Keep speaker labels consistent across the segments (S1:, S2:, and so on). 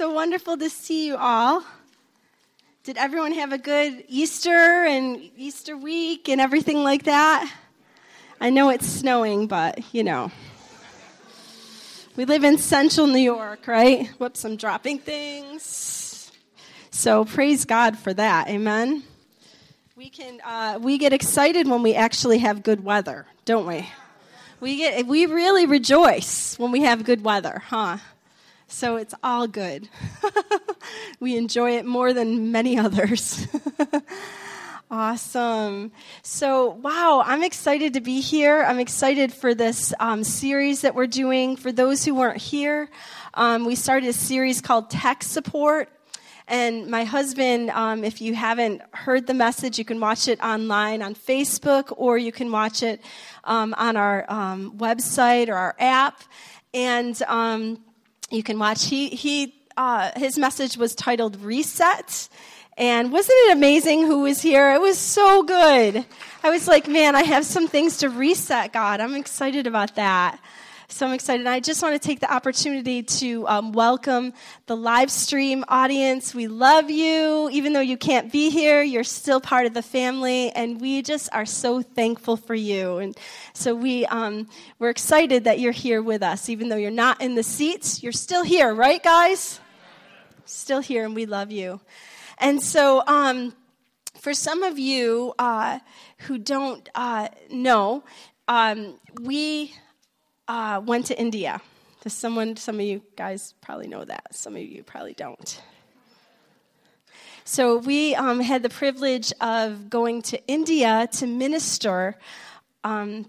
S1: So wonderful to see you all. Did everyone have a good Easter and Easter week and everything like that? I know it's snowing, but you know. We live in central New York, right? Whoops, I'm dropping things. So praise God for that. Amen. We can uh, we get excited when we actually have good weather, don't we? We get we really rejoice when we have good weather, huh? So it's all good. we enjoy it more than many others. awesome. So, wow, I'm excited to be here. I'm excited for this um, series that we're doing. For those who weren't here, um, we started a series called Tech Support. And my husband, um, if you haven't heard the message, you can watch it online on Facebook or you can watch it um, on our um, website or our app. And um, you can watch. He, he, uh, his message was titled Reset. And wasn't it amazing who was here? It was so good. I was like, man, I have some things to reset, God. I'm excited about that. So I'm excited. I just want to take the opportunity to um, welcome the live stream audience. We love you. Even though you can't be here, you're still part of the family, and we just are so thankful for you. And so we, um, we're excited that you're here with us. Even though you're not in the seats, you're still here, right, guys? Still here, and we love you. And so, um, for some of you uh, who don't uh, know, um, we uh, went to India. Does someone, some of you guys probably know that. Some of you probably don't. So we um, had the privilege of going to India to minister um,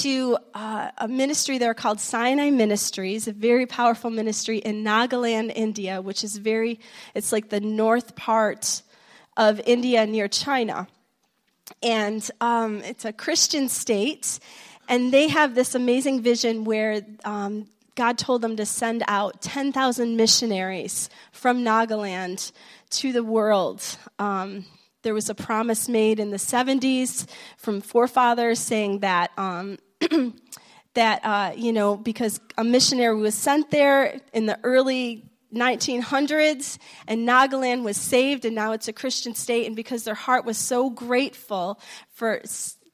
S1: to uh, a ministry there called Sinai Ministries, a very powerful ministry in Nagaland, India, which is very, it's like the north part of India near China. And um, it's a Christian state and they have this amazing vision where um, God told them to send out 10,000 missionaries from Nagaland to the world. Um, there was a promise made in the 70s from forefathers saying that. Um, that uh, you know because a missionary was sent there in the early 1900s and Nagaland was saved and now it's a Christian state and because their heart was so grateful for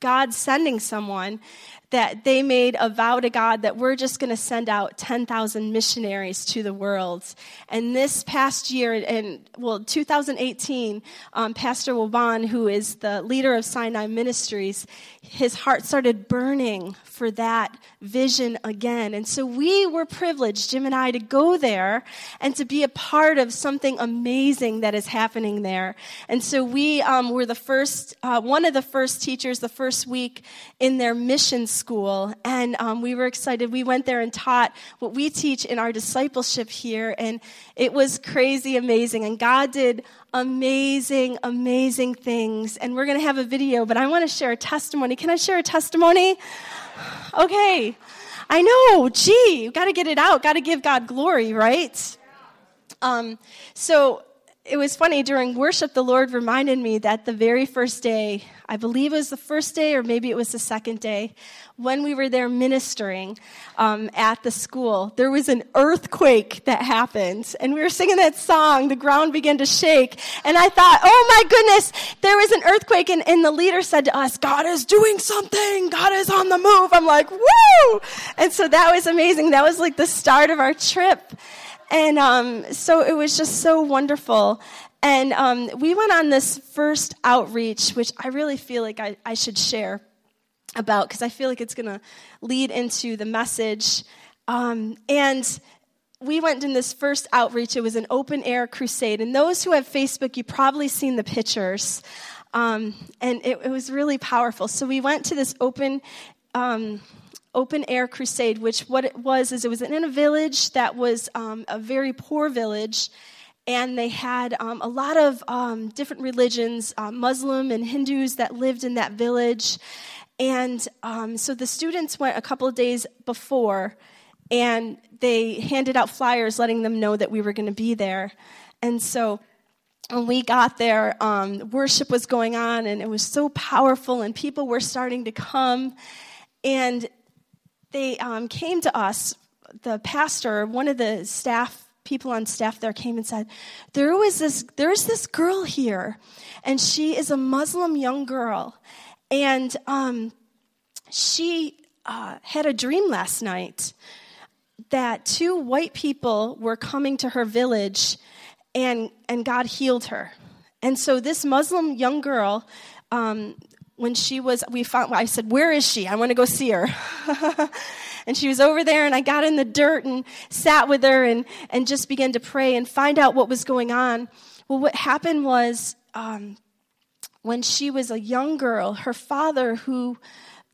S1: God sending someone that they made a vow to God that we're just going to send out 10,000 missionaries to the world. And this past year, in well, 2018, um, Pastor Waban, who is the leader of Sinai Ministries, his heart started burning for that vision again. And so we were privileged, Jim and I, to go there and to be a part of something amazing that is happening there. And so we um, were the first, uh, one of the first teachers, the first week in their mission school. And um, we were excited. We went there and taught what we teach in our discipleship here. And it was crazy amazing. And God did amazing, amazing things. And we're going to have a video, but I want to share a testimony. Can I share a testimony? Okay. I know. Gee, you got to get it out. Got to give God glory, right? Um, so it was funny during worship, the Lord reminded me that the very first day, I believe it was the first day or maybe it was the second day, when we were there ministering um, at the school, there was an earthquake that happened. And we were singing that song, the ground began to shake. And I thought, oh my goodness, there was an earthquake. And, and the leader said to us, God is doing something. God is on the move. I'm like, woo! And so that was amazing. That was like the start of our trip. And um, so it was just so wonderful. And um, we went on this first outreach, which I really feel like I, I should share about because I feel like it's going to lead into the message. Um, and we went in this first outreach. It was an open air crusade. And those who have Facebook, you've probably seen the pictures. Um, and it, it, was really powerful. So we went to this open um, open air crusade, which what it was is it was in a village that was um, a very poor village, and they had um, a lot of um, different religions, uh, Muslim and Hindus that lived in that village. And um, so the students went a couple of days before, and they handed out flyers letting them know that we were going to be there. And so when we got there, um, worship was going on, and it was so powerful, and people were starting to come. And they um, came to us, the pastor, one of the staff people on staff there came and said, There was this, there's this girl here, and she is a Muslim young girl. And um, she uh, had a dream last night that two white people were coming to her village and, and God healed her. And so this Muslim young girl, um, when she was, we found, I said, Where is she? I want to go see her. and she was over there, and I got in the dirt and sat with her and, and just began to pray and find out what was going on. Well, what happened was um, when she was a young girl, her father, who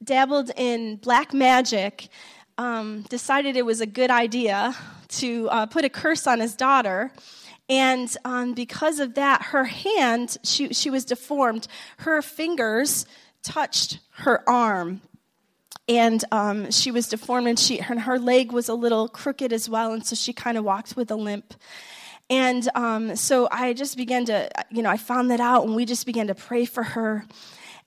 S1: dabbled in black magic, um, decided it was a good idea to uh, put a curse on his daughter. And um, because of that, her hand, she, she was deformed. Her fingers touched her arm. And um, she was deformed, and she, her, her leg was a little crooked as well. And so she kind of walked with a limp. And um, so I just began to, you know, I found that out, and we just began to pray for her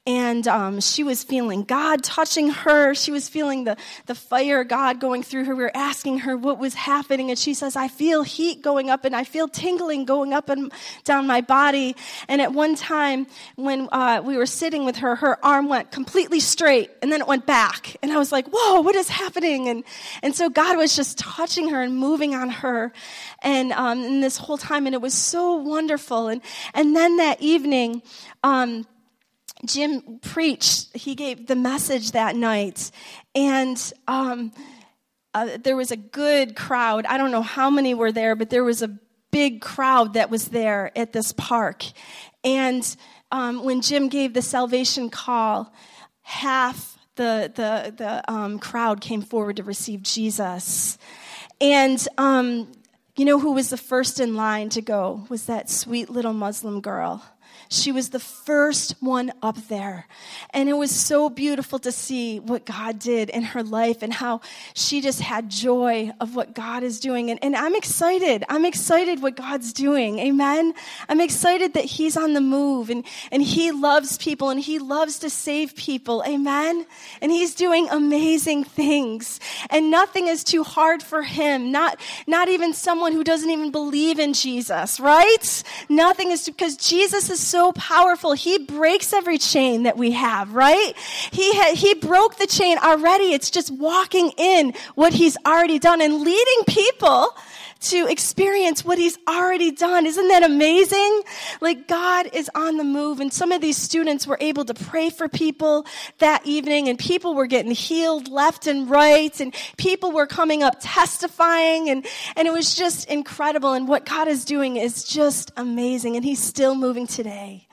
S1: and um, she was feeling God touching her. She was feeling the, the fire God going through her. We were asking her what was happening, and she says, I feel heat going up and I feel tingling going up and down my body. And at one time, when uh, we were sitting with her, her arm went completely straight and then it went back. And I was like, whoa, what is happening? And, and so God was just touching her and moving on her and, um, and this whole time, and it was so wonderful. And, and then that evening, um, Jim preached, he gave the message that night. And um, uh, there was a good crowd. I don't know how many were there, but there was a big crowd that was there at this park. And um, when Jim gave the salvation call, half the, the, the um, crowd came forward to receive Jesus. And um, you know who was the first in line to go? Was that sweet little Muslim girl. She was the first one up there. And it was so beautiful to see what God did in her life and how she just had joy of what God is doing. And, and I'm excited. I'm excited what God's doing. Amen. I'm excited that He's on the move and, and He loves people and He loves to save people. Amen. And He's doing amazing things. And nothing is too hard for Him. Not, not even someone who doesn't even believe in Jesus, right? Nothing is because Jesus is so so powerful. He breaks every chain that we have, right? He, ha- he broke the chain already. It's just walking in what he's already done and leading people to experience what he's already done. Isn't that amazing? Like God is on the move and some of these students were able to pray for people that evening and people were getting healed left and right and people were coming up testifying and, and it was just incredible and what God is doing is just amazing and he's still moving today.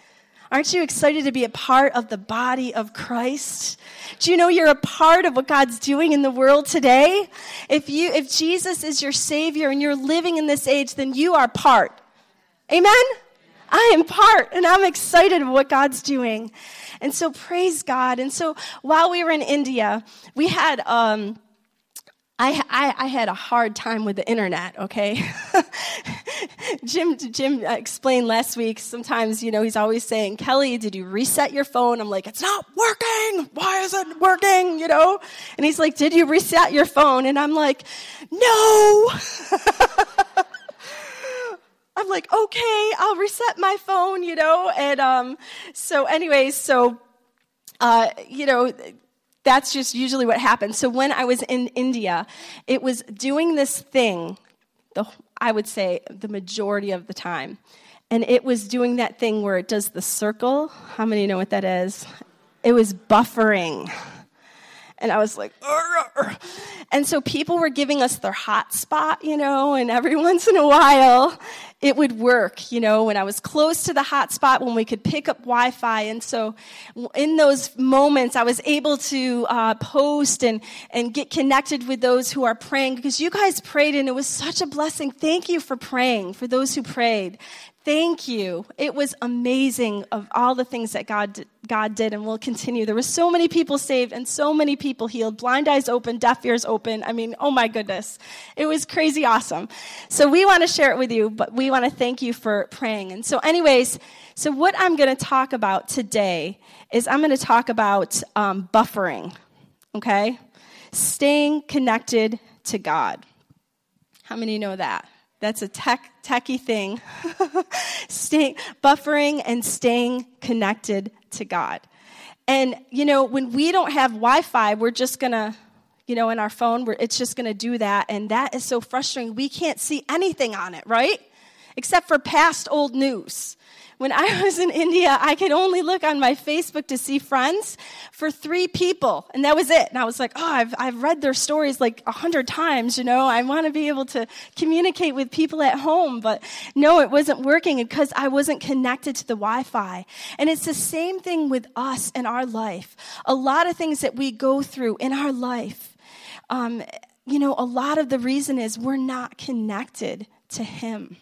S1: Aren't you excited to be a part of the body of Christ? Do you know you're a part of what God's doing in the world today? If you, if Jesus is your savior and you're living in this age, then you are part. Amen? I am part and I'm excited of what God's doing. And so praise God. And so while we were in India, we had, um, I, I, I, had a hard time with the internet, okay? Jim, Jim explained last week, sometimes, you know, he's always saying, Kelly, did you reset your phone? I'm like, it's not working. Why is it working? You know? And he's like, did you reset your phone? And I'm like, no. I'm like, okay, I'll reset my phone, you know? And um, so, anyways, so, uh, you know, that's just usually what happens. So when I was in India, it was doing this thing, the, I would say the majority of the time. And it was doing that thing where it does the circle. How many know what that is? It was buffering. And I was like, Arr! and so people were giving us their hotspot, you know, and every once in a while it would work, you know, when I was close to the hotspot, when we could pick up Wi Fi. And so in those moments, I was able to uh, post and, and get connected with those who are praying because you guys prayed and it was such a blessing. Thank you for praying, for those who prayed. Thank you. It was amazing of all the things that God God did and will continue. There were so many people saved and so many people healed. Blind eyes open, deaf ears open. I mean, oh my goodness. It was crazy awesome. So we want to share it with you, but we want to thank you for praying. And so anyways, so what I'm going to talk about today is I'm going to talk about um, buffering. Okay? Staying connected to God. How many know that? That's a tech, techie thing. staying, buffering and staying connected to God. And, you know, when we don't have Wi Fi, we're just going to, you know, in our phone, it's just going to do that. And that is so frustrating. We can't see anything on it, right? Except for past old news. When I was in India, I could only look on my Facebook to see friends for three people, and that was it. And I was like, oh, I've, I've read their stories like a hundred times, you know, I want to be able to communicate with people at home. But no, it wasn't working because I wasn't connected to the Wi Fi. And it's the same thing with us in our life. A lot of things that we go through in our life, um, you know, a lot of the reason is we're not connected to Him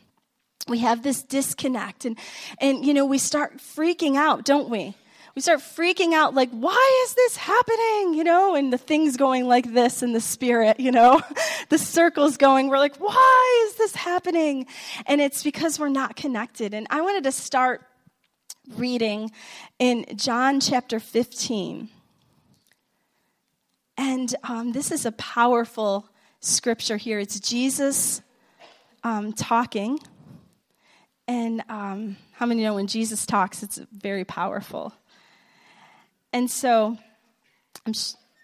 S1: we have this disconnect and and you know we start freaking out don't we? We start freaking out like why is this happening? You know and the things going like this in the spirit you know? The circles going we're like why is this happening? And it's because we're not connected. And i wanted to start reading in john chapter 15 and um, this is a powerful scripture here. It's jesus um, talking and um, how many know when Jesus talks, it's very powerful. And so,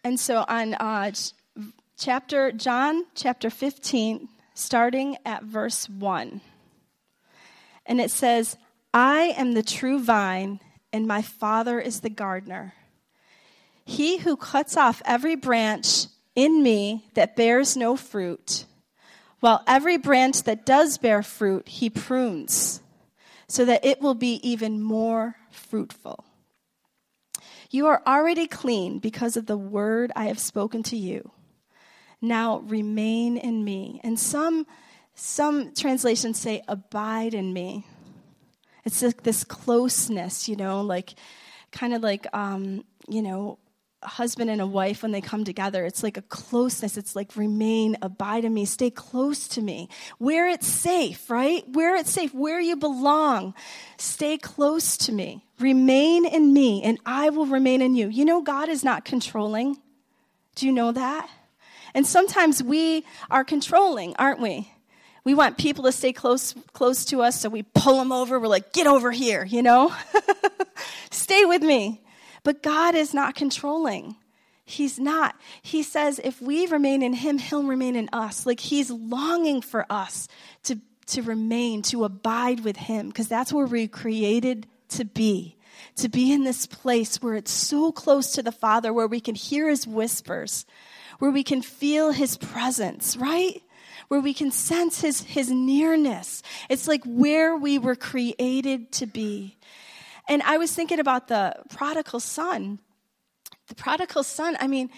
S1: and so on uh, chapter John chapter 15, starting at verse 1. And it says, I am the true vine, and my Father is the gardener. He who cuts off every branch in me that bears no fruit, while every branch that does bear fruit, he prunes, so that it will be even more fruitful. You are already clean because of the word I have spoken to you. Now remain in me. And some, some translations say, abide in me. It's like this closeness, you know, like kind of like, um, you know, a husband and a wife when they come together it's like a closeness. It's like remain abide in me. Stay close to me. Where it's safe right? Where it's safe. Where you belong. Stay close to me. Remain in me and i will remain in you. You know god is not controlling. Do you know that? And sometimes we are controlling aren't we? We want people to stay close close to us so we pull them over. We're like get over here you know? Stay with me but God is not controlling. He's not. He says if we remain in Him, He'll remain in us. Like He's longing for us to, to remain, to abide with Him, because that's where we're created to be. To be in this place where it's so close to the Father, where we can hear His whispers, where we can feel His presence, right? Where we can sense His, His nearness. It's like where we were created to be. And I was thinking about the prodigal son. The prodigal son, I mean,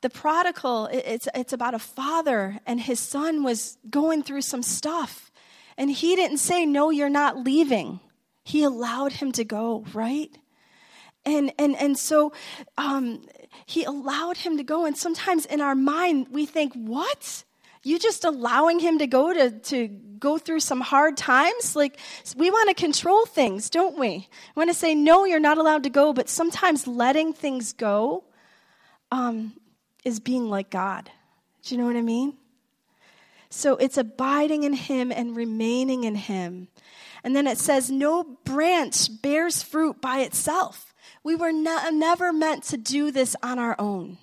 S1: the prodigal, it's, it's about a father, and his son was going through some stuff. And he didn't say, No, you're not leaving. He allowed him to go, right? And, and, and so um, he allowed him to go. And sometimes in our mind, we think, What? You just allowing him to go to, to go through some hard times? Like we want to control things don't we? We want to say no you're not allowed to go but sometimes letting things go um, is being like god. Do you know what i mean? So it's abiding in him and remaining in him. And then it says no branch bears fruit by itself. We were ne- never meant to do this on our own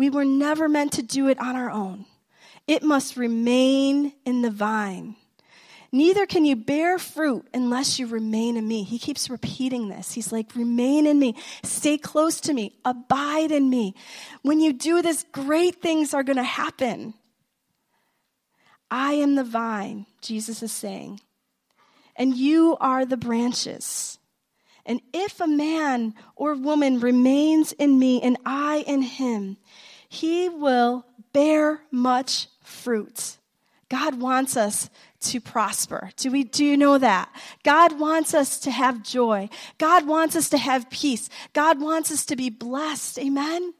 S1: we were never meant to do it on our own. It must remain in the vine. Neither can you bear fruit unless you remain in me. He keeps repeating this. He's like, remain in me, stay close to me, abide in me. When you do this, great things are going to happen. I am the vine, Jesus is saying, and you are the branches. And if a man or woman remains in me and I in him, he will bear much fruit. God wants us to prosper. Do we do you know that? God wants us to have joy. God wants us to have peace. God wants us to be blessed. Amen.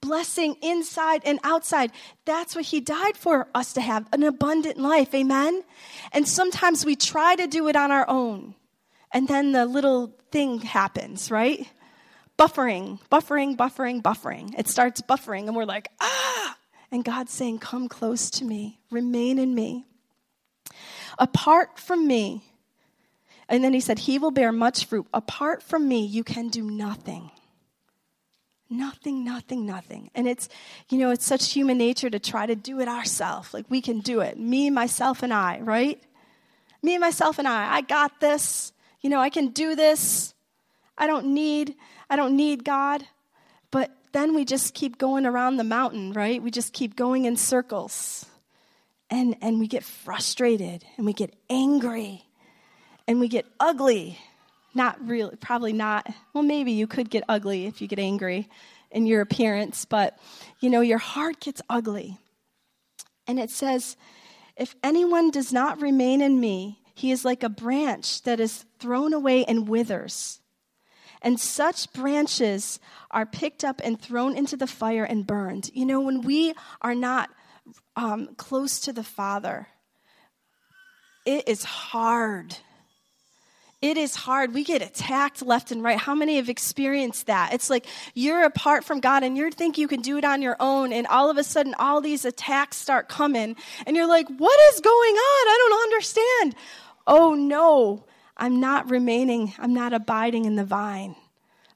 S1: Blessing inside and outside. That's what he died for us to have an abundant life. Amen. And sometimes we try to do it on our own. And then the little thing happens, right? Buffering, buffering, buffering, buffering. It starts buffering, and we're like, ah! And God's saying, Come close to me, remain in me. Apart from me, and then he said, He will bear much fruit. Apart from me, you can do nothing. Nothing, nothing, nothing. And it's, you know, it's such human nature to try to do it ourselves. Like we can do it. Me, myself, and I, right? Me, myself, and I. I got this. You know, I can do this. I don't need, I don't need God. But then we just keep going around the mountain, right? We just keep going in circles. And, and we get frustrated and we get angry and we get ugly. Not really, probably not. Well, maybe you could get ugly if you get angry in your appearance, but you know, your heart gets ugly. And it says, if anyone does not remain in me, he is like a branch that is thrown away and withers. And such branches are picked up and thrown into the fire and burned. You know, when we are not um, close to the Father, it is hard it is hard. We get attacked left and right. How many have experienced that? It's like you're apart from God and you think you can do it on your own, and all of a sudden, all these attacks start coming, and you're like, What is going on? I don't understand. Oh no, I'm not remaining, I'm not abiding in the vine.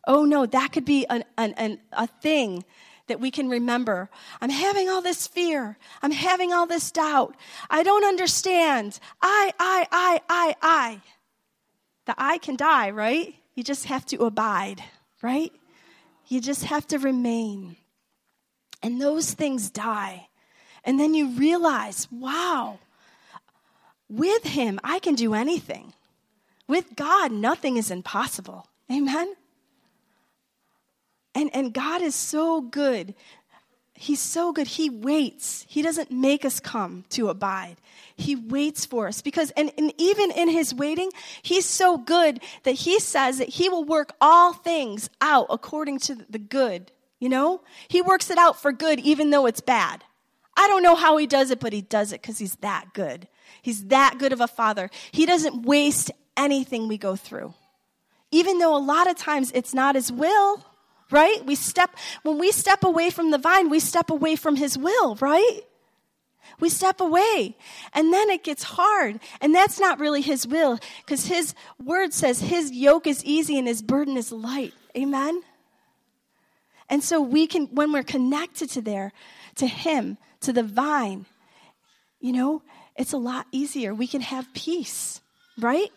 S1: Oh no, that could be an, an, an, a thing that we can remember. I'm having all this fear. I'm having all this doubt. I don't understand. I, I, I, I, I. The I can die, right? You just have to abide, right? You just have to remain. And those things die. And then you realize, wow, with Him, I can do anything. With God, nothing is impossible. Amen? And, and God is so good. He's so good. He waits. He doesn't make us come to abide. He waits for us because, and, and even in his waiting, he's so good that he says that he will work all things out according to the good. You know? He works it out for good even though it's bad. I don't know how he does it, but he does it because he's that good. He's that good of a father. He doesn't waste anything we go through. Even though a lot of times it's not his will, right? We step, when we step away from the vine, we step away from his will, right? We step away. And then it gets hard. And that's not really His will because His word says His yoke is easy and His burden is light. Amen? And so we can, when we're connected to there, to Him, to the vine, you know, it's a lot easier. We can have peace, right?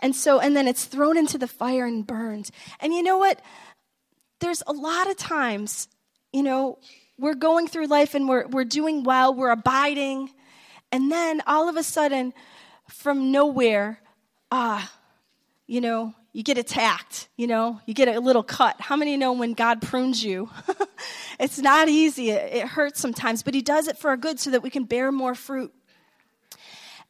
S1: And so, and then it's thrown into the fire and burned. And you know what? There's a lot of times, you know, we're going through life and we're, we're doing well, we're abiding, and then all of a sudden, from nowhere, ah, you know, you get attacked, you know, you get a little cut. How many know when God prunes you? it's not easy, it, it hurts sometimes, but He does it for our good so that we can bear more fruit.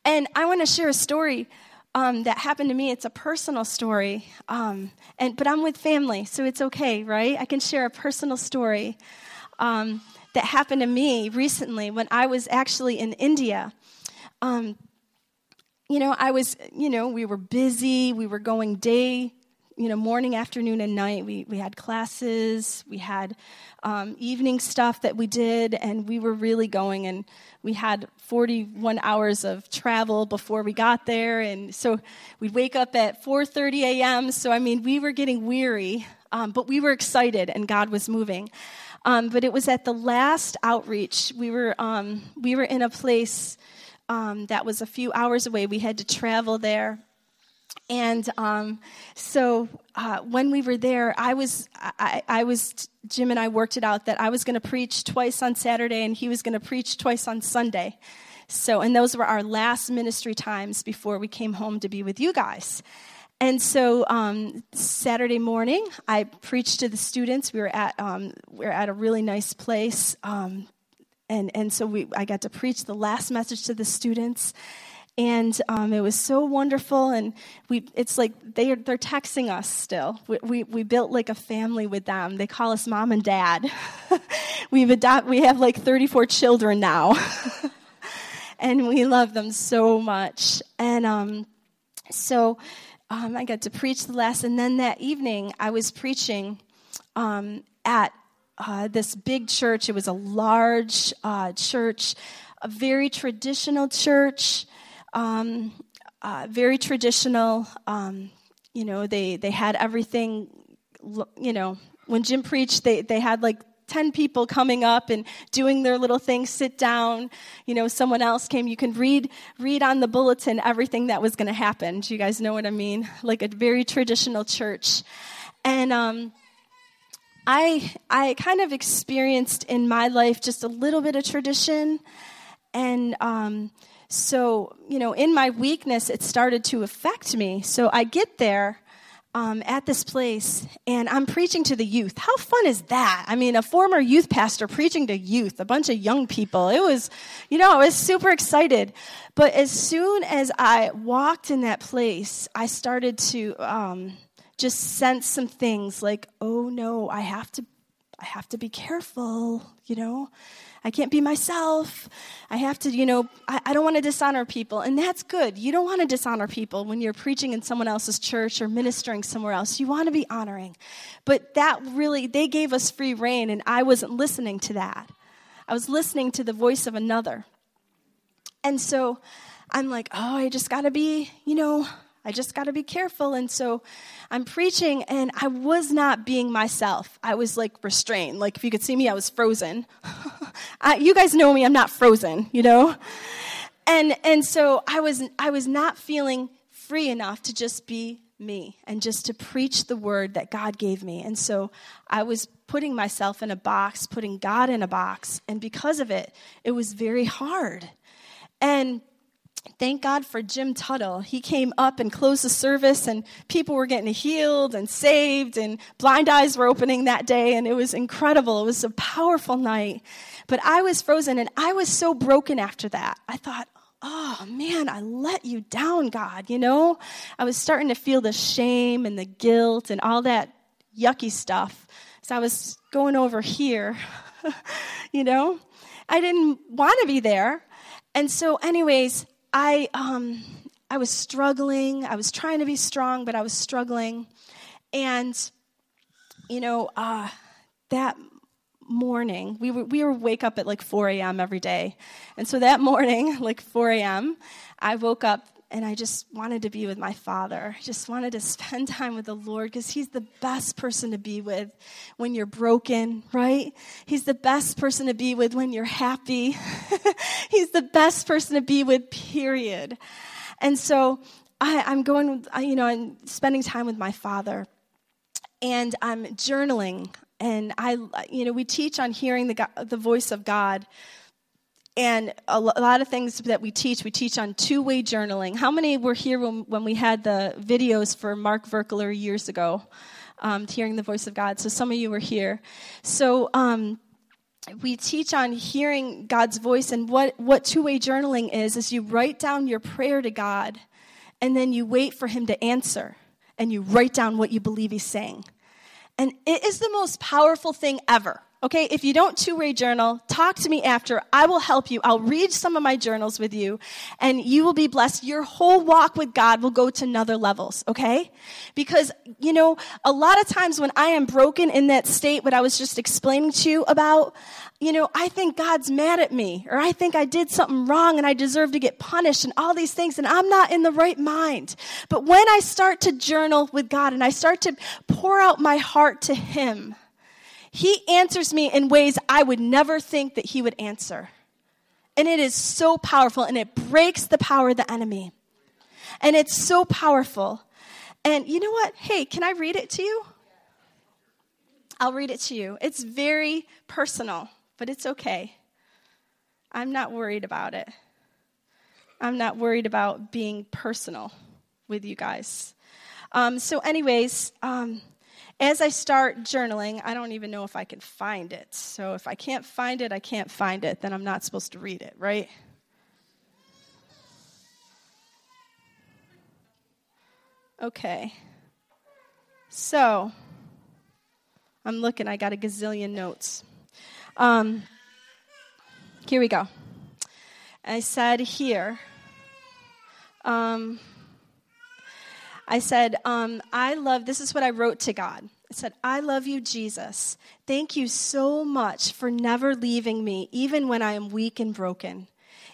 S1: And I want to share a story um, that happened to me. It's a personal story, um, and but I'm with family, so it's okay, right? I can share a personal story um, that happened to me recently when I was actually in India. Um, you know, I was, you know, we were busy. We were going day, you know, morning, afternoon, and night. We, we had classes, we had um, evening stuff that we did, and we were really going. And we had 41 hours of travel before we got there. And so we'd wake up at 4.30 a.m. So, I mean, we were getting weary, um, but we were excited, and God was moving. Um, but it was at the last outreach. We were, um, we were in a place um, that was a few hours away. We had to travel there. And um, so uh, when we were there, I was, I, I, was, Jim and I worked it out that I was going to preach twice on Saturday and he was going to preach twice on Sunday. So, and those were our last ministry times before we came home to be with you guys. And so um, Saturday morning, I preached to the students. We were at um, we were at a really nice place, um, and and so we I got to preach the last message to the students, and um, it was so wonderful. And we it's like they are, they're texting us still. We, we, we built like a family with them. They call us mom and dad. We've adopt we have like 34 children now, and we love them so much. And um, so um, I got to preach the last, and then that evening I was preaching um, at uh, this big church. It was a large uh, church. a very traditional church, um, uh, very traditional. Um, you know, they, they had everything, you know, when Jim preached, they, they had like 10 people coming up and doing their little thing sit down you know someone else came you can read read on the bulletin everything that was going to happen do you guys know what i mean like a very traditional church and um, I, I kind of experienced in my life just a little bit of tradition. And um, so, you know, in my weakness, it started to affect me. So I get there um, at this place and I'm preaching to the youth. How fun is that? I mean, a former youth pastor preaching to youth, a bunch of young people. It was, you know, I was super excited. But as soon as I walked in that place, I started to. Um, just sense some things like, oh no, I have to I have to be careful, you know. I can't be myself. I have to, you know, I, I don't want to dishonor people. And that's good. You don't want to dishonor people when you're preaching in someone else's church or ministering somewhere else. You want to be honoring. But that really, they gave us free reign, and I wasn't listening to that. I was listening to the voice of another. And so I'm like, oh, I just got to be, you know, I just got to be careful. And so I'm preaching, and I was not being myself. I was like restrained. Like, if you could see me, I was frozen. I, you guys know me, I'm not frozen, you know? And, and so I was, I was not feeling free enough to just be me and just to preach the word that God gave me. And so I was putting myself in a box, putting God in a box. And because of it, it was very hard. And thank God for Jim Tuttle. He came up and closed the service, and people were getting healed and saved, and blind eyes were opening that day, and it was incredible. It was a powerful night. But I was frozen, and I was so broken after that. I thought, oh man, I let you down, God, you know? I was starting to feel the shame and the guilt and all that yucky stuff. So I was going over here, you know? I didn't want to be there. And so, anyways, I, um, I was struggling. I was trying to be strong, but I was struggling. And, you know, uh, that morning, we were, we were wake up at like 4 a.m. every day. And so that morning, like 4 a.m., I woke up and I just wanted to be with my father. I just wanted to spend time with the Lord because he's the best person to be with when you're broken, right? He's the best person to be with when you're happy. he's the best person to be with, period. And so I, am going, you know, I'm spending time with my father and I'm journaling. And I, you know, we teach on hearing the, the voice of God and a lot of things that we teach, we teach on two way journaling. How many were here when, when we had the videos for Mark Virkler years ago, um, hearing the voice of God? So some of you were here. So um, we teach on hearing God's voice, and what, what two way journaling is, is you write down your prayer to God, and then you wait for Him to answer, and you write down what you believe He's saying. And it is the most powerful thing ever. Okay, if you don't two way journal, talk to me after. I will help you. I'll read some of my journals with you, and you will be blessed. Your whole walk with God will go to another levels, okay? Because, you know, a lot of times when I am broken in that state, what I was just explaining to you about, you know, I think God's mad at me, or I think I did something wrong and I deserve to get punished, and all these things, and I'm not in the right mind. But when I start to journal with God and I start to pour out my heart to Him, he answers me in ways I would never think that He would answer. And it is so powerful and it breaks the power of the enemy. And it's so powerful. And you know what? Hey, can I read it to you? I'll read it to you. It's very personal, but it's okay. I'm not worried about it. I'm not worried about being personal with you guys. Um, so, anyways, um, as I start journaling, I don't even know if I can find it. So if I can't find it, I can't find it. Then I'm not supposed to read it, right? Okay. So I'm looking, I got a gazillion notes. Um, here we go. I said here, um, I said, um, I love, this is what I wrote to God. I said, I love you, Jesus. Thank you so much for never leaving me, even when I am weak and broken.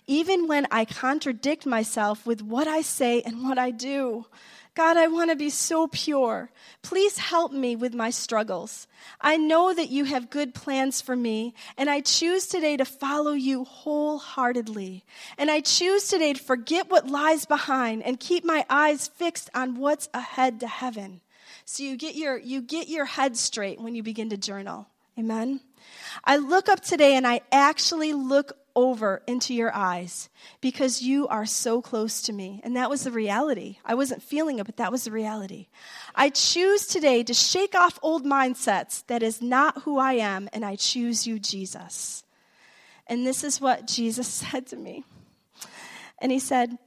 S1: even when I contradict myself with what I say and what I do. God, I want to be so pure. Please help me with my struggles. I know that you have good plans for me, and I choose today to follow you wholeheartedly. And I choose today to forget what lies behind and keep my eyes fixed on what's ahead to heaven. So you get your, you get your head straight when you begin to journal. Amen. I look up today and I actually look over into your eyes because you are so close to me. And that was the reality. I wasn't feeling it, but that was the reality. I choose today to shake off old mindsets that is not who I am, and I choose you, Jesus. And this is what Jesus said to me. And he said,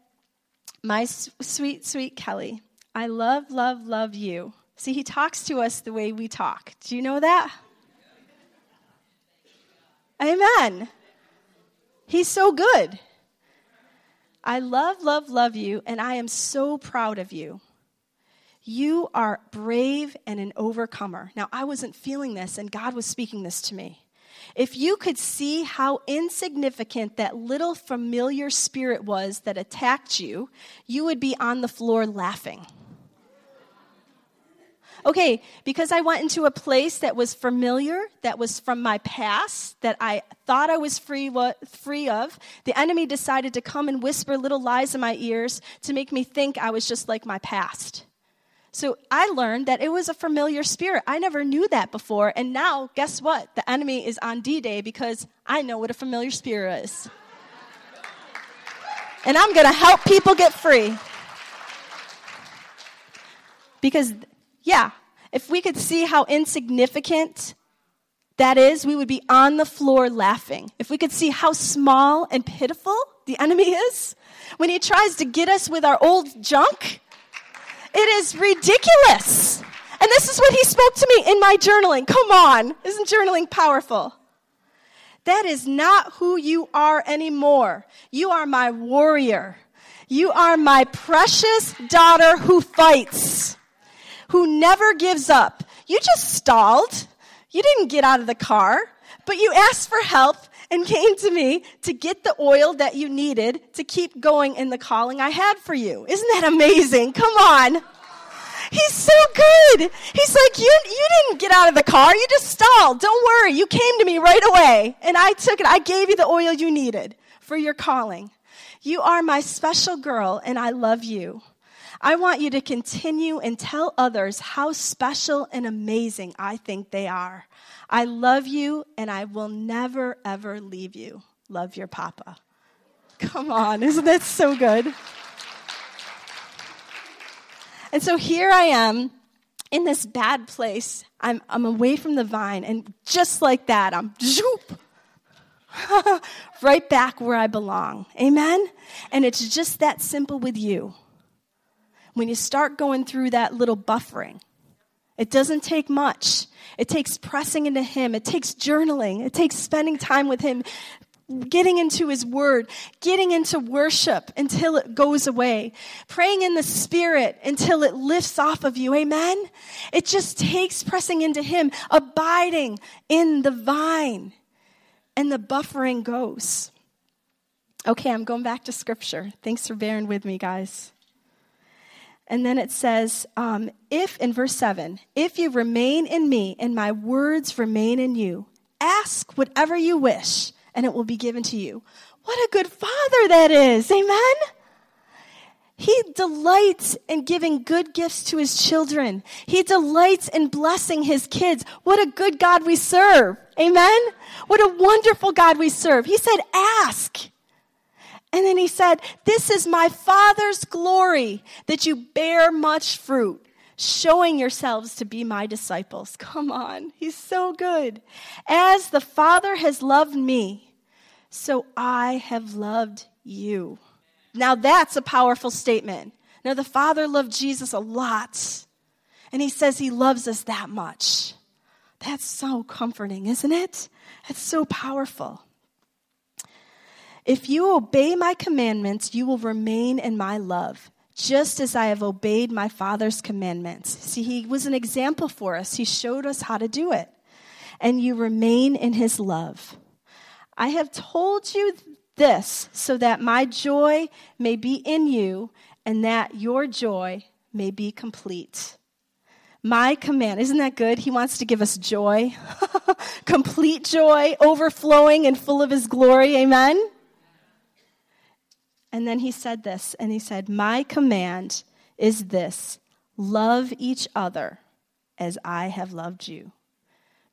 S1: My sweet, sweet Kelly, I love, love, love you. See, he talks to us the way we talk. Do you know that? Amen. He's so good. I love, love, love you, and I am so proud of you. You are brave and an overcomer. Now, I wasn't feeling this, and God was speaking this to me. If you could see how insignificant that little familiar spirit was that attacked you, you would be on the floor laughing. Okay, because I went into a place that was familiar, that was from my past, that I thought I was free, free of, the enemy decided to come and whisper little lies in my ears to make me think I was just like my past. So I learned that it was a familiar spirit. I never knew that before. And now, guess what? The enemy is on D Day because I know what a familiar spirit is. and I'm going to help people get free. Because yeah, if we could see how insignificant that is, we would be on the floor laughing. If we could see how small and pitiful the enemy is when he tries to get us with our old junk, it is ridiculous. And this is what he spoke to me in my journaling. Come on, isn't journaling powerful? That is not who you are anymore. You are my warrior. You are my precious daughter who fights who never gives up. You just stalled. You didn't get out of the car, but you asked for help and came to me to get the oil that you needed to keep going in the calling I had for you. Isn't that amazing? Come on. He's so good. He's like, you, you didn't get out of the car. You just stalled. Don't worry. You came to me right away. And I took it. I gave you the oil you needed for your calling. You are my special girl, and I love you. I want you to continue and tell others how special and amazing I think they are. I love you and I will never, ever leave you. Love your papa. Come on, isn't that so good? And so here I am in this bad place. I'm, I'm away from the vine, and just like that, I'm zoop, right back where I belong. Amen? And it's just that simple with you when you start going through that little buffering. It doesn't take much. It takes pressing into Him. It takes journaling. It takes spending time with Him, getting into His Word, getting into worship until it goes away, praying in the Spirit until it lifts off of you. Amen? It just takes pressing into Him, abiding in the vine, and the buffering goes. Okay, I'm going back to Scripture. Thanks for bearing with me, guys. And then it says, um, if, in verse 7, if you remain in me and my words remain in you, ask whatever you wish and it will be given to you. What a good father that is. Amen? He delights in giving good gifts to his children. He delights in blessing his kids. What a good God we serve. Amen? What a wonderful God we serve. He said, ask. And then he said, This is my Father's glory that you bear much fruit, showing yourselves to be my disciples. Come on, he's so good. As the Father has loved me, so I have loved you. Now that's a powerful statement. Now the Father loved Jesus a lot, and he says he loves us that much. That's so comforting, isn't it? It's so powerful. If you obey my commandments, you will remain in my love, just as I have obeyed my Father's commandments. See, he was an example for us, he showed us how to do it. And you remain in his love. I have told you this so that my joy may be in you and that your joy may be complete. My command, isn't that good? He wants to give us joy, complete joy, overflowing and full of his glory. Amen? And then he said this, and he said, My command is this love each other as I have loved you.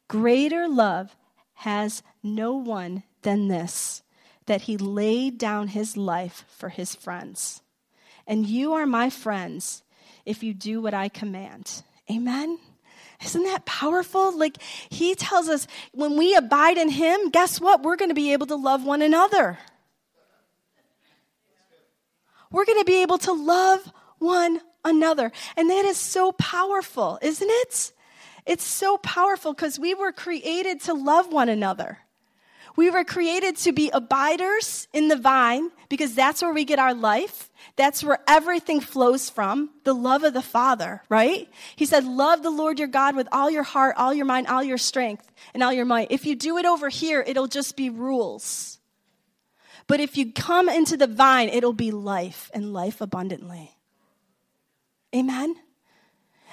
S1: Greater love has no one than this, that he laid down his life for his friends. And you are my friends if you do what I command. Amen? Isn't that powerful? Like, he tells us when we abide in him, guess what? We're going to be able to love one another. We're going to be able to love one another. And that is so powerful, isn't it? It's so powerful because we were created to love one another. We were created to be abiders in the vine because that's where we get our life. That's where everything flows from the love of the Father, right? He said, Love the Lord your God with all your heart, all your mind, all your strength, and all your might. If you do it over here, it'll just be rules. But if you come into the vine, it'll be life and life abundantly. Amen?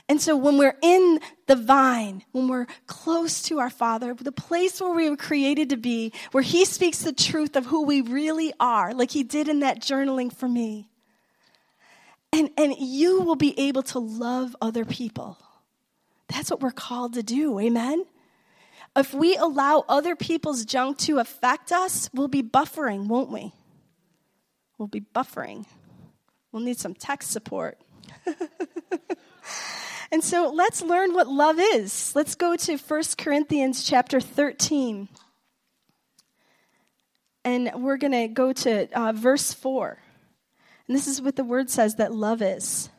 S1: And so when we're in the vine, when we're close to our Father, the place where we were created to be, where He speaks the truth of who we really are, like He did in that journaling for me. And, and you will be able to love other people. That's what we're called to do. Amen? If we allow other people's junk to affect us, we'll be buffering, won't we? We'll be buffering. We'll need some tech support. And so let's learn what love is. Let's go to 1 Corinthians chapter 13. And we're going to go to uh, verse 4. And this is what the word says that love is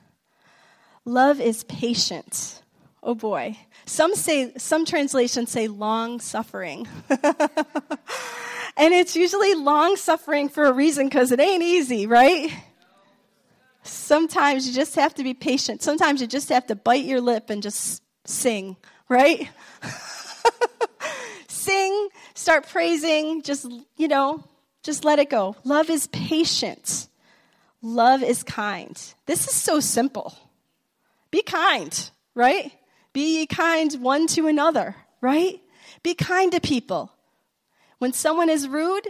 S1: love is patient. Oh boy. Some say some translations say long suffering. and it's usually long suffering for a reason because it ain't easy, right? Sometimes you just have to be patient. Sometimes you just have to bite your lip and just sing, right? sing, start praising, just, you know, just let it go. Love is patient. Love is kind. This is so simple. Be kind, right? Be kind one to another, right? Be kind to people. When someone is rude,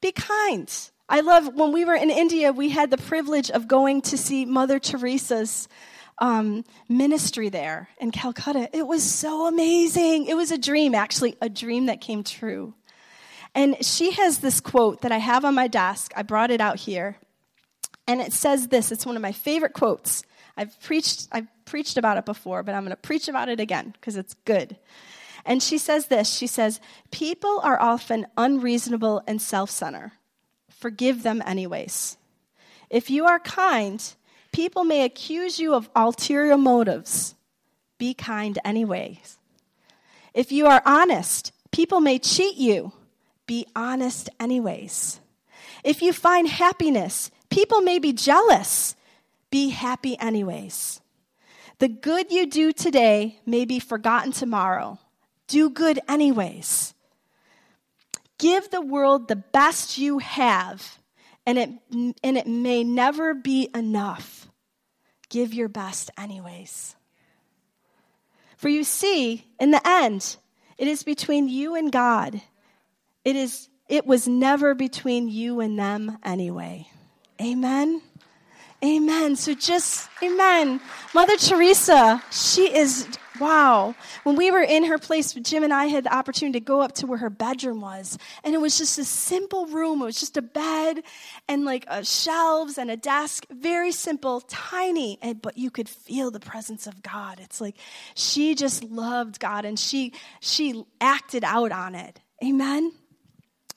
S1: be kind. I love when we were in India, we had the privilege of going to see Mother Teresa's um, ministry there in Calcutta. It was so amazing. It was a dream, actually, a dream that came true. And she has this quote that I have on my desk. I brought it out here. And it says this it's one of my favorite quotes. I've preached, I've preached about it before, but I'm going to preach about it again because it's good. And she says this She says, People are often unreasonable and self centered forgive them anyways. If you are kind, people may accuse you of ulterior motives. Be kind anyways. If you are honest, people may cheat you. Be honest anyways. If you find happiness, people may be jealous. Be happy anyways. The good you do today may be forgotten tomorrow. Do good anyways. Give the world the best you have, and it, and it may never be enough. Give your best, anyways. For you see, in the end, it is between you and God. It, is, it was never between you and them anyway. Amen. Amen. So just, amen. Mother Teresa, she is Wow. When we were in her place, Jim and I had the opportunity to go up to where her bedroom was. And it was just a simple room. It was just a bed and like a shelves and a desk. Very simple, tiny, and, but you could feel the presence of God. It's like she just loved God and she, she acted out on it. Amen.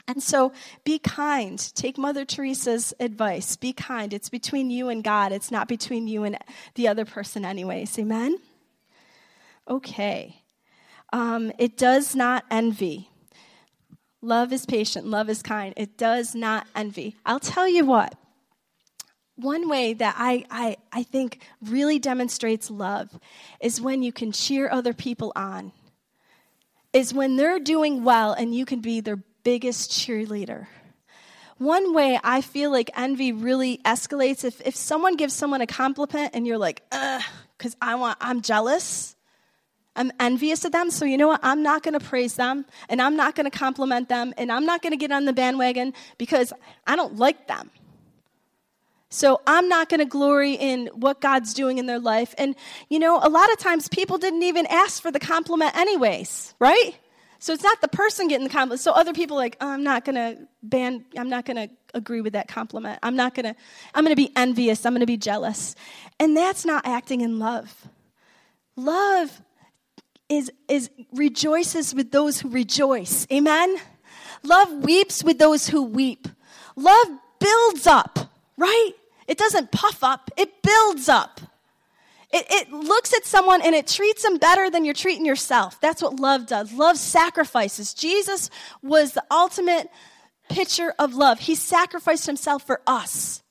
S1: And so be kind. Take Mother Teresa's advice. Be kind. It's between you and God, it's not between you and the other person, anyways. Amen? okay. Um, it does not envy. Love is patient, love is kind. It does not envy. I'll tell you what. One way that I, I, I think really demonstrates love is when you can cheer other people on, is when they're doing well and you can be their biggest cheerleader. one way I feel like envy really escalates if, if someone gives someone a compliment and you're like, ugh, because I want, I'm jealous. I'm envious of them, so you know what? I'm not to praise them, and I'm not to compliment them, and I'm not to get on the bandwagon because I don't like them. So I'm not going to glory in what God's doing in their life. And, you know, a lot of times people didn't even ask for the compliment, anyways, right? So it's not the person getting the compliment. So other people like, oh, I'm not going to ban, I'm not going to agree with that compliment. I'm not going to, I'm to be envious. I'm going to be jealous. And that's not acting in love. Love is, is rejoices with those who rejoice. Amen? Love weeps with those who weep. Love builds up, right? It doesn't puff up, it builds up. It, it, looks at someone and it treats them better than you're treating yourself. That's what love does. Love sacrifices. Jesus was the ultimate picture of love. He sacrificed himself for us.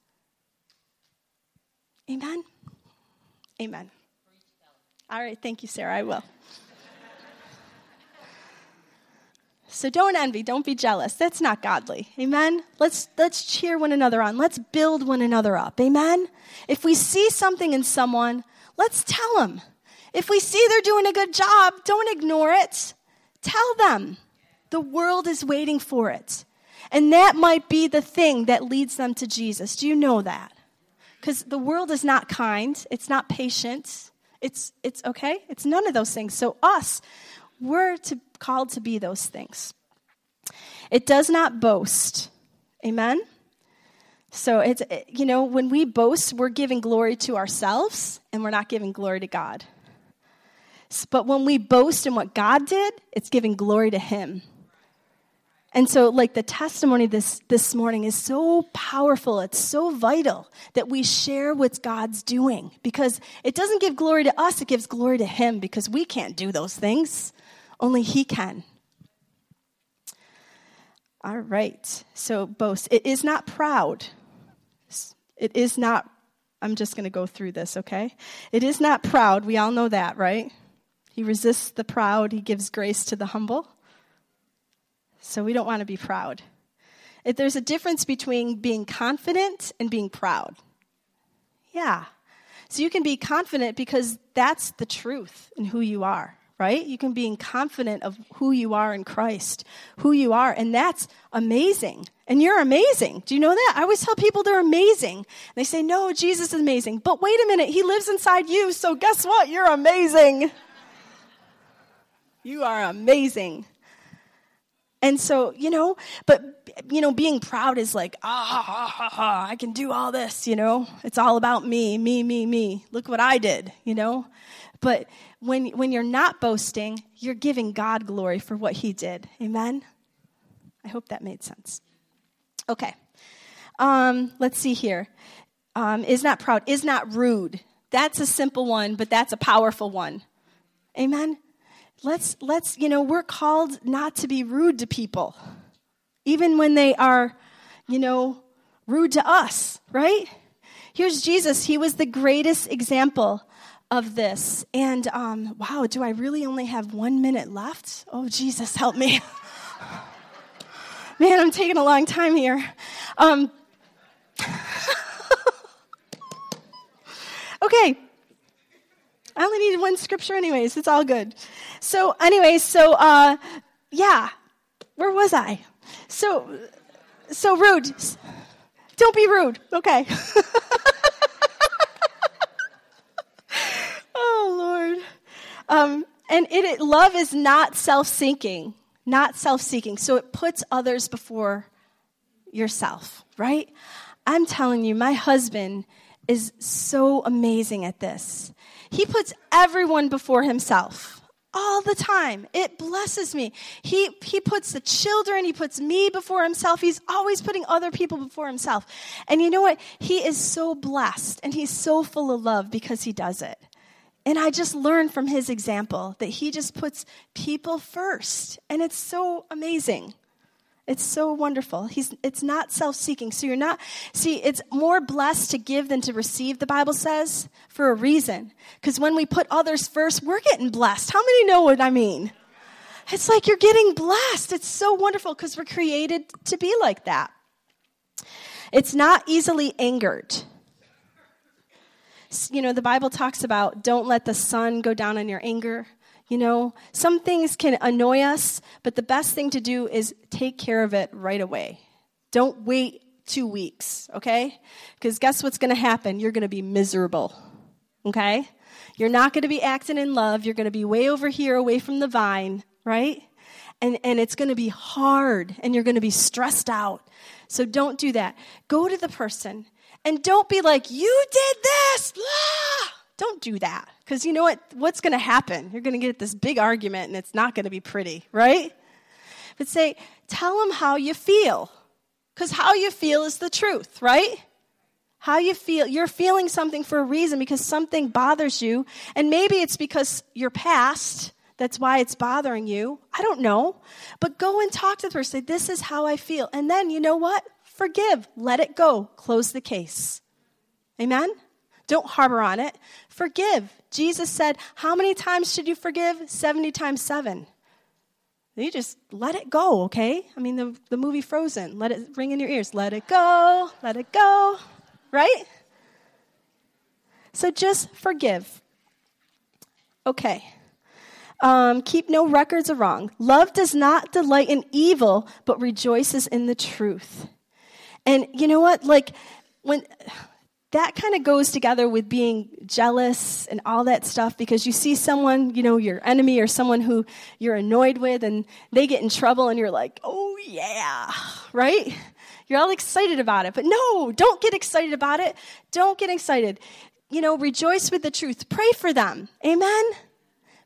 S1: Amen? Amen. All right, thank you, Sarah. I will. So don't envy, don't be jealous. That's not godly. Amen. Let's let's cheer one another on. Let's build one another up. Amen. If we see something in someone Let's tell them. If we see they're doing a good job, don't ignore it. Tell them. The world is waiting for it. And that might be the thing that leads them to Jesus. Do you know that? Because the world is not kind, it's not patient, it's, it's okay, it's none of those things. So, us, we're to, called to be those things. It does not boast. Amen? So it's, eh, you know, when we boast, we're giving glory to ourselves and we're not giving glory to God. But when we boast in what God did, it's giving glory to Him. And so, like the testimony this, this morning is so powerful, it's so vital that we share what God's doing because it doesn't give glory to us, it gives glory to Him because we can't do those things. Only He can. All right, so boast. It is not proud. It is not, I'm just going to go through this, okay? It is not proud. We all know that, right? He resists the proud, he gives grace to the humble. So we don't want to be proud. If there's a difference between being confident and being proud. Yeah. So you can be confident because that's the truth in who you are right? You can be confident of who you are in Christ, who you are, and that's amazing. And you're amazing. Do you know that? I always tell people they're amazing. They say, no, Jesus is amazing. But wait a minute, he lives inside you, so guess what? You're amazing. You are amazing. And so, you know, but, you know, being proud is like, ah, ha, I can do all this, you know? It's all about me, me, me, me. Look what I did, you know? But when, when you're not boasting, you're giving God glory for what He did. Amen? I hope that made sense. Okay. Um, let's see here. Um, is not proud, is not rude. That's a simple one, but that's a powerful one. Amen? Let's, let's, you know, we're called not to be rude to people, even when they are, you know, rude to us, right? Here's Jesus. He was the greatest example of this. And um, wow, do I really only have one minute left? Oh, Jesus, help me. Man, I'm taking a long time here. Um, okay. I only needed one scripture, anyways. It's all good. So, anyways, so uh, yeah, where was I? So, so rude. Don't be rude. Okay. oh Lord. Um, and it, it, love is not self-seeking, not self-seeking. So it puts others before yourself, right? I'm telling you, my husband is so amazing at this. He puts everyone before himself all the time. It blesses me. He, he puts the children, he puts me before himself. He's always putting other people before himself. And you know what? He is so blessed and he's so full of love because he does it. And I just learned from his example that he just puts people first. And it's so amazing. It's so wonderful. He's, it's not self seeking. So you're not, see, it's more blessed to give than to receive, the Bible says, for a reason. Because when we put others first, we're getting blessed. How many know what I mean? It's like you're getting blessed. It's so wonderful because we're created to be like that. It's not easily angered. You know, the Bible talks about don't let the sun go down on your anger. You know, some things can annoy us, but the best thing to do is take care of it right away. Don't wait two weeks, okay? Because guess what's going to happen? You're going to be miserable, okay? You're not going to be acting in love. You're going to be way over here, away from the vine, right? And, and it's going to be hard and you're going to be stressed out. So don't do that. Go to the person and don't be like, you did this. Don't do that. Because you know what? What's going to happen? You're going to get this big argument and it's not going to be pretty, right? But say, tell them how you feel. Because how you feel is the truth, right? How you feel. You're feeling something for a reason because something bothers you. And maybe it's because your past. That's why it's bothering you. I don't know. But go and talk to the person. Say, this is how I feel. And then, you know what? Forgive. Let it go. Close the case. Amen? Don't harbor on it. Forgive. Jesus said, How many times should you forgive? 70 times 7. You just let it go, okay? I mean, the, the movie Frozen, let it ring in your ears. Let it go, let it go, right? So just forgive. Okay. Um, keep no records of wrong. Love does not delight in evil, but rejoices in the truth. And you know what? Like, when that kind of goes together with being jealous and all that stuff because you see someone, you know, your enemy or someone who you're annoyed with and they get in trouble and you're like, oh yeah, right? You're all excited about it. But no, don't get excited about it. Don't get excited. You know, rejoice with the truth. Pray for them. Amen?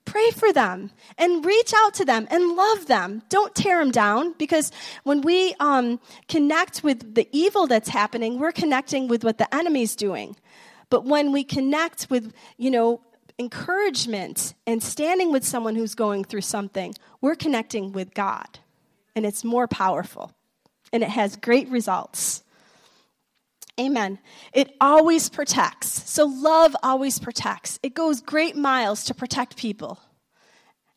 S1: Pray for them and reach out to them and love them. Don't tear them down because when we um, connect with the evil that's happening, we're connecting with what the enemy's doing. But when we connect with, you know, encouragement and standing with someone who's going through something, we're connecting with God. And it's more powerful and it has great results. Amen. It always protects. So love always protects. It goes great miles to protect people.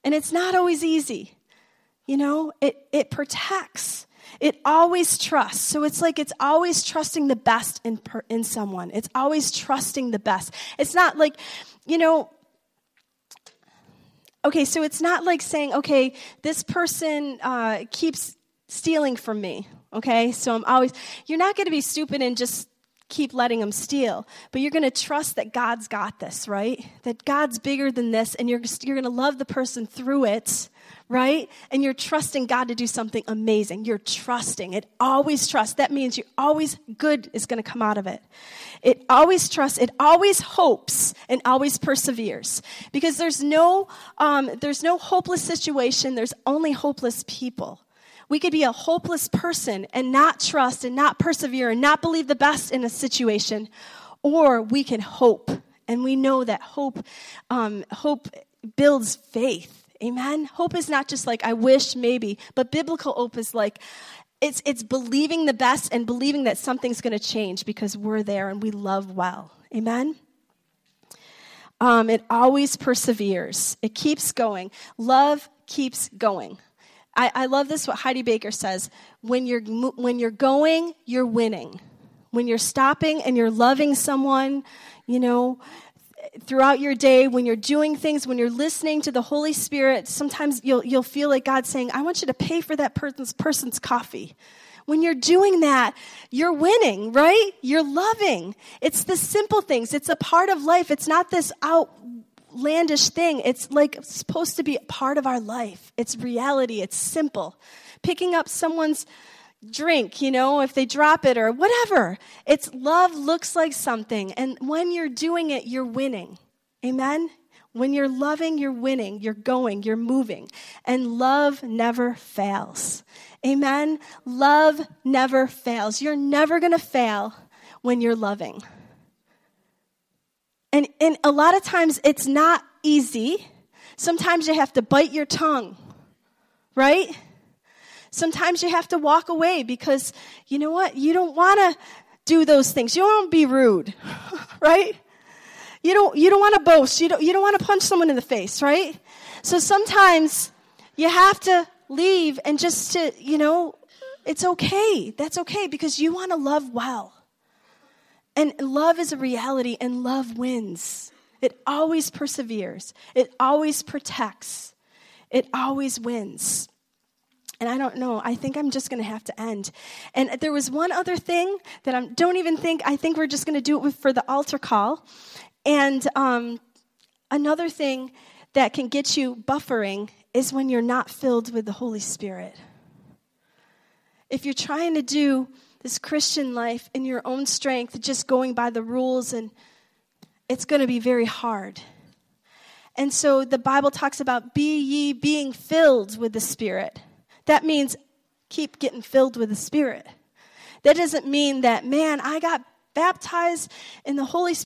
S1: And it's not always easy. You know, it, it protects. It always trusts. So it's like it's always trusting the best in, in someone. It's always trusting the best. It's not like, you know, okay, so it's not like saying, okay, this person uh, keeps stealing from me. Okay, so I'm always, you're not going to be stupid and just keep letting them steal, but you're going to trust that God's got this, right? That God's bigger than this, and you're, you're going to love the person through it, right? And you're trusting God to do something amazing. You're trusting. It always trust. That means you always good is going to come out of it. It always trusts. It always hopes and always perseveres because there's no um, there's no hopeless situation. There's only hopeless people. We could be a hopeless person and not trust and not persevere and not believe the best in a situation, or we can hope. And we know that hope, um, hope builds faith. Amen. Hope is not just like I wish maybe, but biblical hope is like it's it's believing the best and believing that something's going to change because we're there and we love well. Amen. Um, it always perseveres. It keeps going. Love keeps going. I, I love this, what Heidi Baker says. When you're, when you're going, you're winning. When you're stopping and you're loving someone, you know, throughout your day, when you're doing things, when you're listening to the Holy Spirit, sometimes you'll, you'll feel like God's saying, I want you to pay for that person's, person's coffee. When you're doing that, you're winning, right? You're loving. It's the simple things. It's a part of life. It's not this out outlandish thing. It's like supposed to be part of our life. It's reality. It's simple. Picking up someone's drink, you know, if they drop it or whatever. It's love looks like something. And when you're doing it, you're winning. Amen? When you're loving, you're winning, you're going, you're moving. And love never fails. Amen? Love never fails. You're never going to fail when you're loving. And, and a lot of times it's not easy. Sometimes you have to bite your tongue, right? Sometimes you have to walk away because you know what? You don't want to do those things. You don't want to be rude, right? You don't, you don't want to boast. You don't, you don't want to punch someone in the face, right? So sometimes you have to leave and just to, you know, It's okay. That's okay because you want to love well. And love is a reality, and love wins. It always perseveres, it always protects, it always wins. And I don't know, I think I'm just going to have to end. And there was one other thing that I don't even think, I think we're just going to do it for the altar call. And um, another thing that can get you buffering is when you're not filled with the Holy Spirit. If you're trying to do this Christian life in your own strength, just going by the rules, and it's going to be very hard. And so the Bible talks about be ye being filled with the Spirit. That means keep getting filled with the Spirit. That doesn't mean that, man, I got baptized in the Holy Spirit